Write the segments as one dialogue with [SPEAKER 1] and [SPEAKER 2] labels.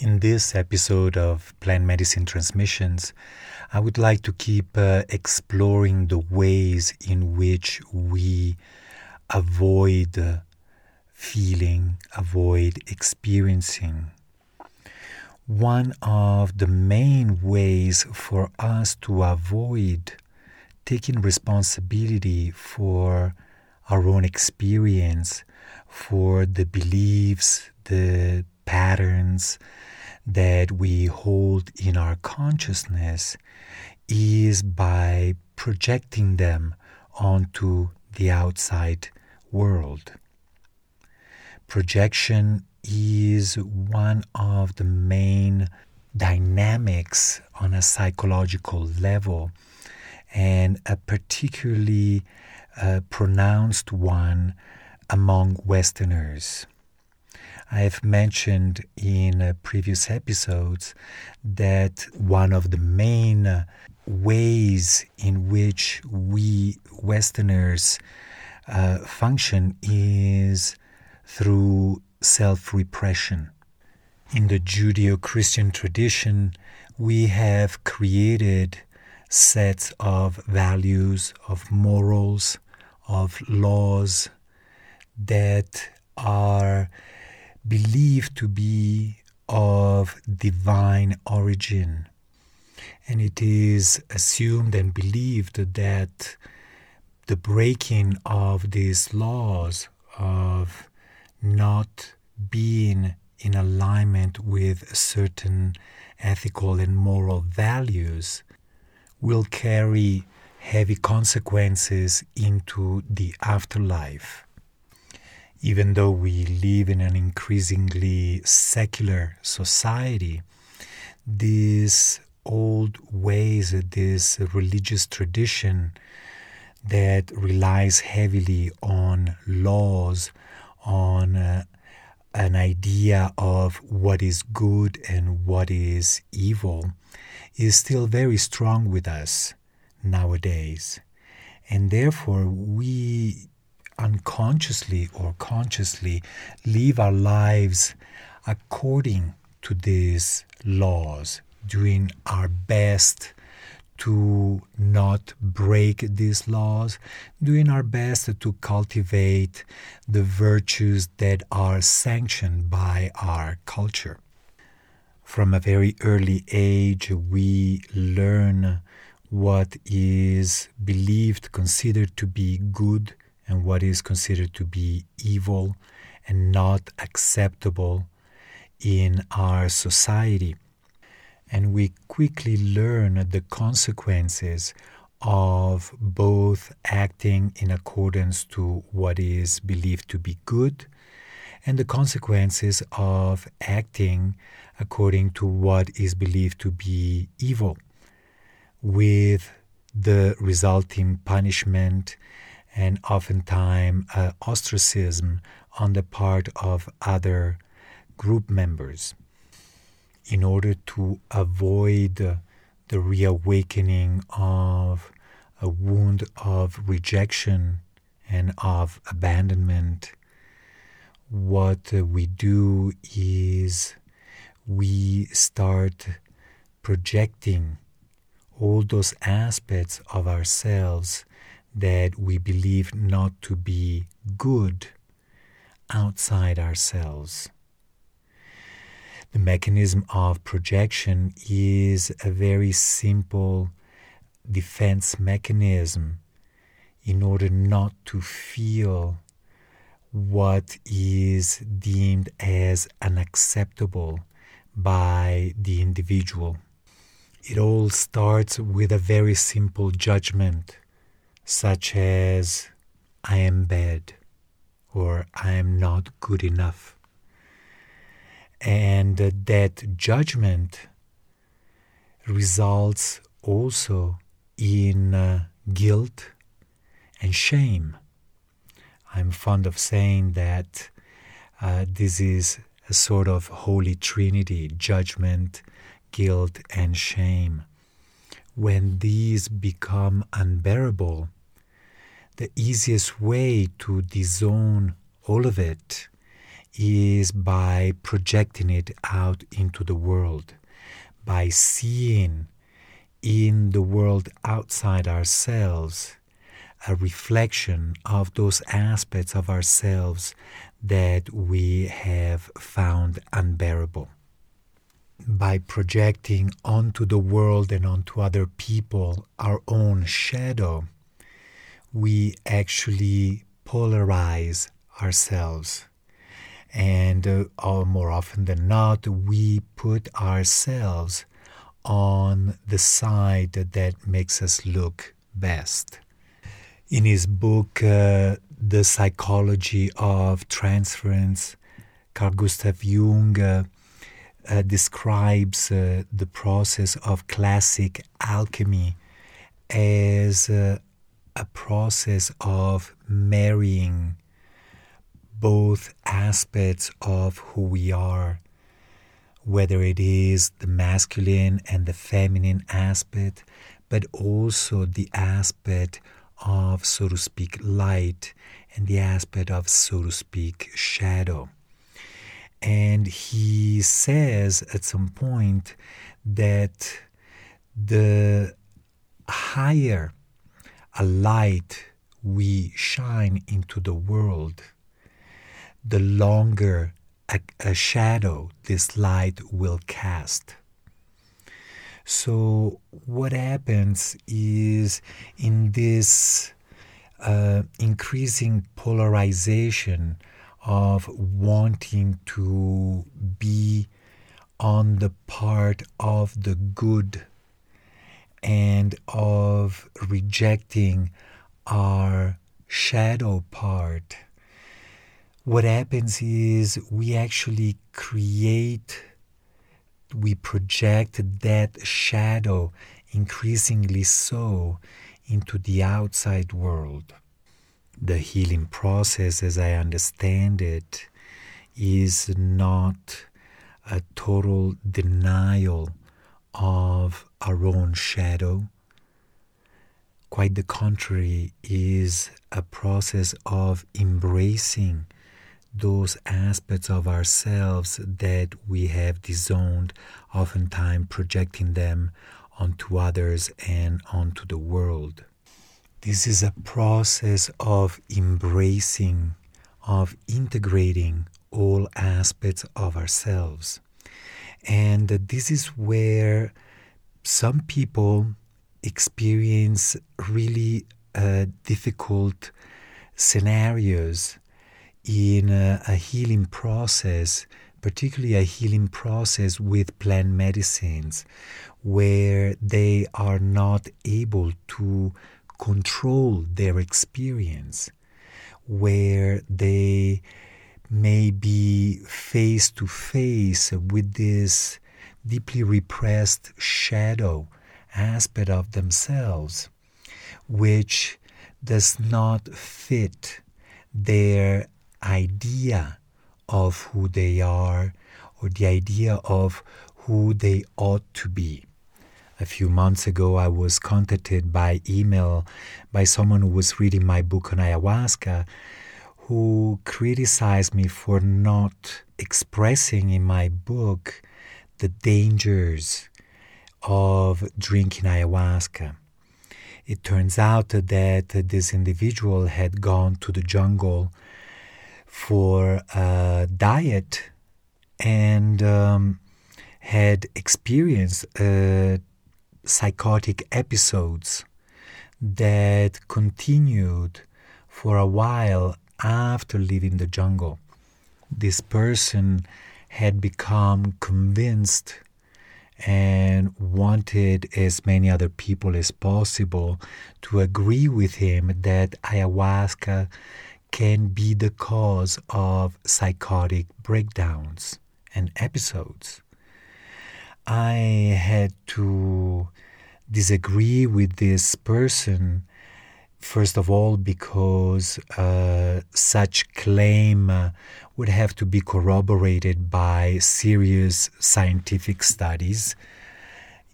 [SPEAKER 1] In this episode of Plant Medicine Transmissions, I would like to keep uh, exploring the ways in which we avoid uh, feeling, avoid experiencing. One of the main ways for us to avoid taking responsibility for our own experience, for the beliefs, the patterns that we hold in our consciousness is by projecting them onto the outside world. Projection is one of the main dynamics on a psychological level and a particularly uh, pronounced one among Westerners. I have mentioned in uh, previous episodes that one of the main uh, ways in which we Westerners uh, function is through self repression. In the Judeo Christian tradition, we have created sets of values, of morals, of laws that are believed to be of divine origin. And it is assumed and believed that the breaking of these laws of not being in alignment with certain ethical and moral values will carry heavy consequences into the afterlife even though we live in an increasingly secular society, these old ways, this religious tradition that relies heavily on laws, on uh, an idea of what is good and what is evil, is still very strong with us nowadays. And therefore, we unconsciously or consciously live our lives according to these laws, doing our best to not break these laws, doing our best to cultivate the virtues that are sanctioned by our culture. From a very early age, we learn what is believed, considered to be good and what is considered to be evil and not acceptable in our society. And we quickly learn the consequences of both acting in accordance to what is believed to be good and the consequences of acting according to what is believed to be evil, with the resulting punishment and oftentimes uh, ostracism on the part of other group members. In order to avoid the reawakening of a wound of rejection and of abandonment, what we do is we start projecting all those aspects of ourselves that we believe not to be good outside ourselves. The mechanism of projection is a very simple defense mechanism in order not to feel what is deemed as unacceptable by the individual. It all starts with a very simple judgment such as I am bad or I am not good enough. And that judgment results also in uh, guilt and shame. I'm fond of saying that uh, this is a sort of holy trinity judgment, guilt, and shame. When these become unbearable, the easiest way to disown all of it is by projecting it out into the world, by seeing in the world outside ourselves a reflection of those aspects of ourselves that we have found unbearable. By projecting onto the world and onto other people our own shadow, we actually polarize ourselves. And uh, more often than not, we put ourselves on the side that makes us look best. In his book, uh, The Psychology of Transference, Carl Gustav Jung uh, uh, describes uh, the process of classic alchemy as uh, a process of marrying both aspects of who we are, whether it is the masculine and the feminine aspect, but also the aspect of, so to speak, light and the aspect of, so to speak, shadow. And he says at some point that the higher a light we shine into the world, the longer a, a, shadow this light will cast. So, what happens is in this uh, increasing polarization of wanting to be on the part of the good and of rejecting our shadow part, what happens is we actually create, we project that shadow increasingly so into the outside world. The healing process, as I understand it, is not a total denial of our own shadow. Quite the contrary, is a process of embracing those aspects of ourselves that we have disowned, oftentimes projecting them onto others and onto the world. This is a process of embracing, of integrating all aspects of ourselves. And this is where some people experience really uh, difficult scenarios in a, a healing process, particularly a healing process with plant medicines, where they are not able to control their experience, where they may be face to face with this deeply repressed shadow aspect of themselves, which does not fit their idea of who they are or the idea of who they ought to be. A few months ago, I was contacted by email by someone who was reading my book on ayahuasca who criticized me for not expressing in my book the dangers of drinking ayahuasca. It turns out that this individual had gone to the jungle for a diet and um, had experienced uh, psychotic episodes that continued for a while after leaving the jungle. This person had become convinced and wanted as many other people as possible to agree with him that ayahuasca can be the cause of psychotic breakdowns and episodes. I had to disagree with this person First of all, because uh, such claim uh, would have to be corroborated by serious scientific studies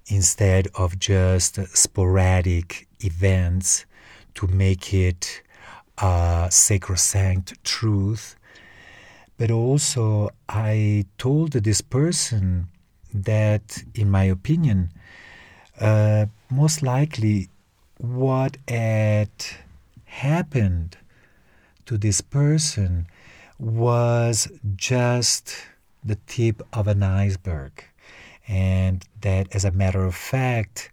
[SPEAKER 1] instead of just sporadic events to make it a sacrosanct truth. But also, I told this person that, in my opinion, uh, most likely what had happened to this person was just the tip of an iceberg. And that, as a matter of fact,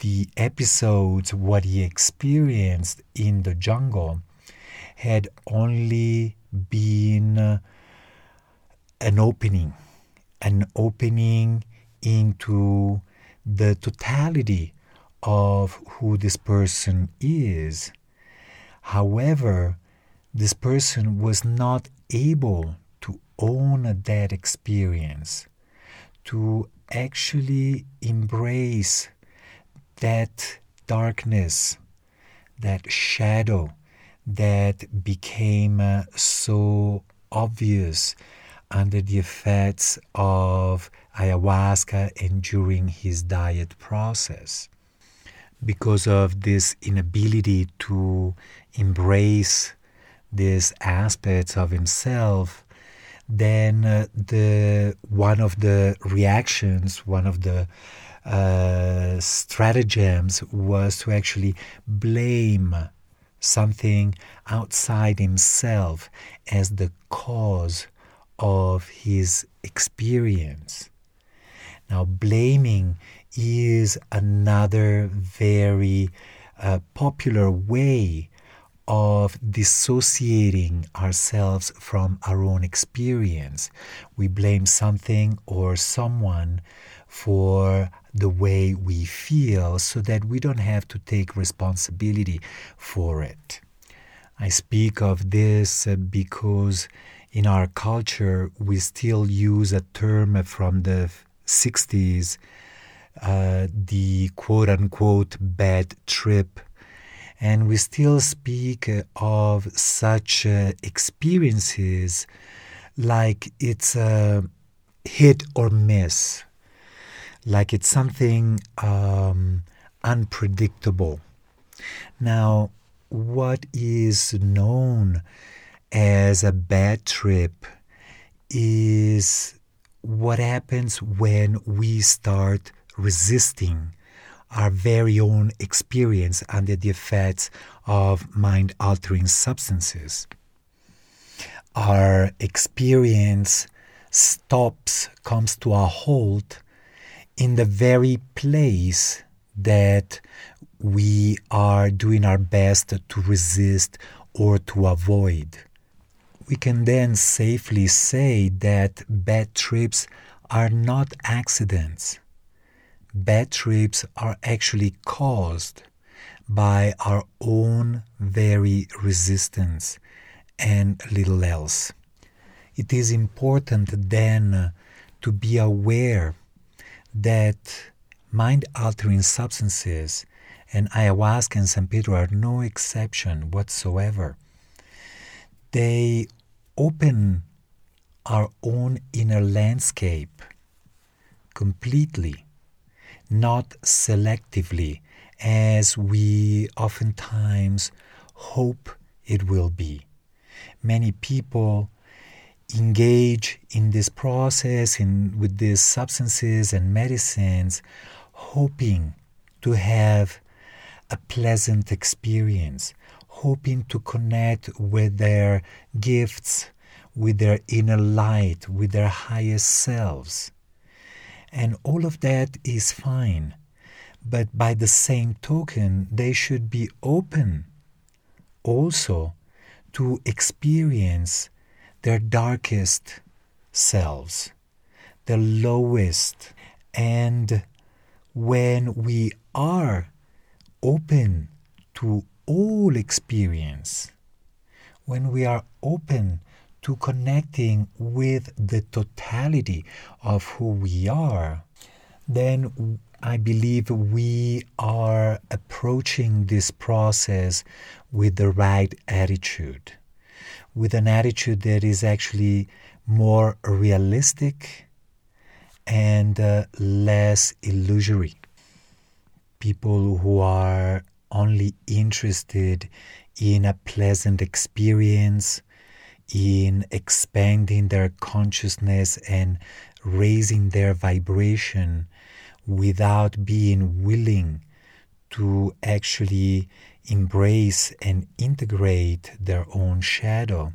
[SPEAKER 1] the episodes, what he experienced in the jungle, had only been an opening, an opening into the totality of who this person is. However, this person was not able to own that experience, to actually embrace that darkness, that shadow that became uh, so obvious under the effects of ayahuasca and during his diet process. Because of this inability to embrace these aspects of himself, then uh, the one of the reactions, one of the uh, stratagems was to actually blame something outside himself as the cause of his experience. Now, blaming is another very uh, popular way of dissociating ourselves from our own experience. We blame something or someone for the way we feel so that we don't have to take responsibility for it. I speak of this uh, because in our culture we still use a term from the 60s, uh, the quote unquote bad trip and we still speak uh, of such uh, experiences like it's a hit or miss, like it's something um, unpredictable. Now, what is known as a bad trip is what happens when we start resisting our very own experience under the effects of mind altering substances. Our experience stops, comes to a halt in the very place that we are doing our best to resist or to avoid. We can then safely say that bad trips are not accidents bad trips are actually caused by our own very resistance and little else. It is important then to be aware that mind altering substances and ayahuasca and San Pedro are no exception whatsoever. They open our own inner landscape completely not selectively as we oftentimes hope it will be. Many people engage in this process in, with these substances and medicines hoping to have a pleasant experience, hoping to connect with their gifts, with their inner light, with their highest selves. And all of that is fine. But by the same token, they should be open also to experience their darkest selves, the lowest. And when we are open to all experience, when we are open to connecting with the totality of who we are, then I believe we are approaching this process with the right attitude, with an attitude that is actually more realistic and uh, less illusory. People who are only interested in a pleasant experience, in expanding their consciousness and raising their vibration without being willing to actually embrace and integrate their own shadow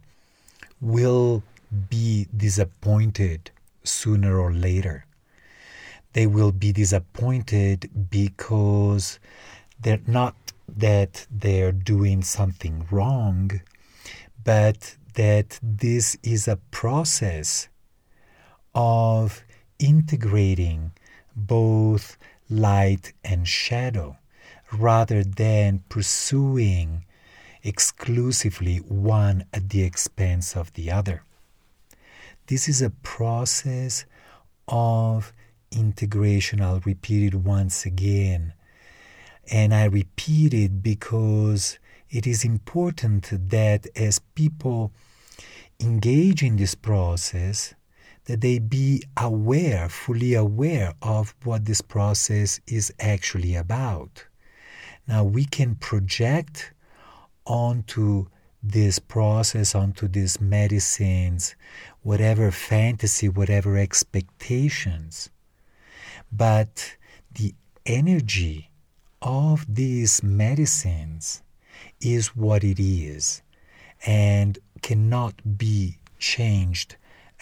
[SPEAKER 1] will be disappointed sooner or later. They will be disappointed because they're not that they're doing something wrong, but that this is a process of integrating both light and shadow rather than pursuing exclusively one at the expense of the other. This is a process of integration. I'll repeat it once again. And I repeat it because it is important that as people engage in this process, that they be aware, fully aware of what this process is actually about. Now we can project onto this process, onto these medicines, whatever fantasy, whatever expectations. But the energy of these medicines is what it is and cannot be changed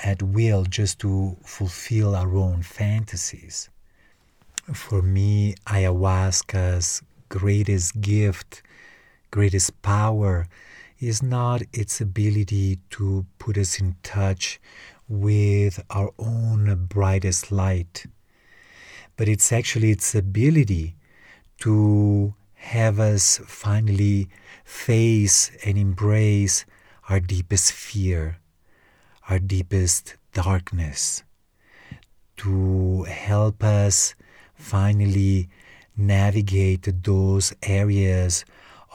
[SPEAKER 1] at will just to fulfill our own fantasies. For me, ayahuasca's greatest gift, greatest power is not its ability to put us in touch with our own brightest light, but it's actually its ability to have us finally face and embrace our deepest fear, our deepest darkness, to help us finally navigate those areas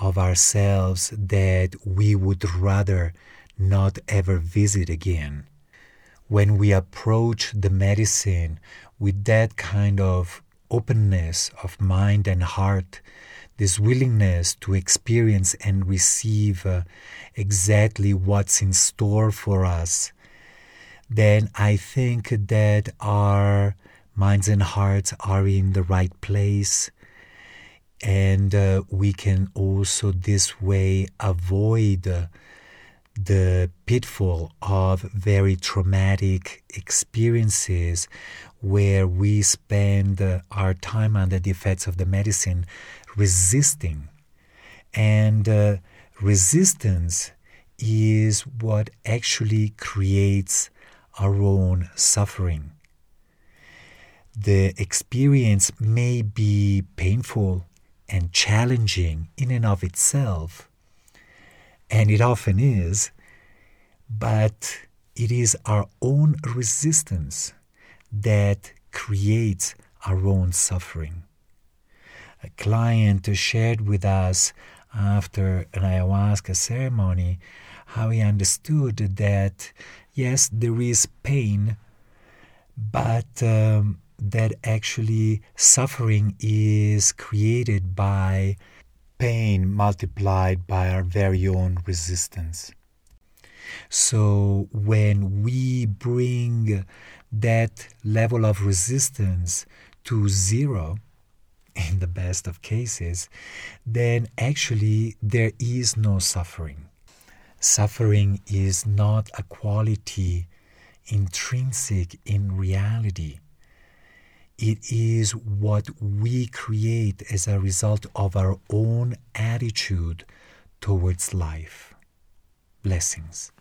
[SPEAKER 1] of ourselves that we would rather not ever visit again. When we approach the medicine with that kind of openness of mind and heart, this willingness to experience and receive uh, exactly what's in store for us, then I think that our minds and hearts are in the right place. And uh, we can also this way avoid uh, the pitfall of very traumatic experiences where we spend uh, our time under the effects of the medicine resisting. And uh, resistance is what actually creates our own suffering the experience may be painful and challenging in and of itself, and it often is, but it is our own resistance that creates our own suffering. A client shared with us after an ayahuasca ceremony how he understood that yes, there is pain, but um, that actually suffering is created by pain multiplied by our very own resistance. So when we bring that level of resistance to zero, in the best of cases, then actually there is no suffering. Suffering is not a quality intrinsic in reality. It is what we create as a result of our own attitude towards life. Blessings.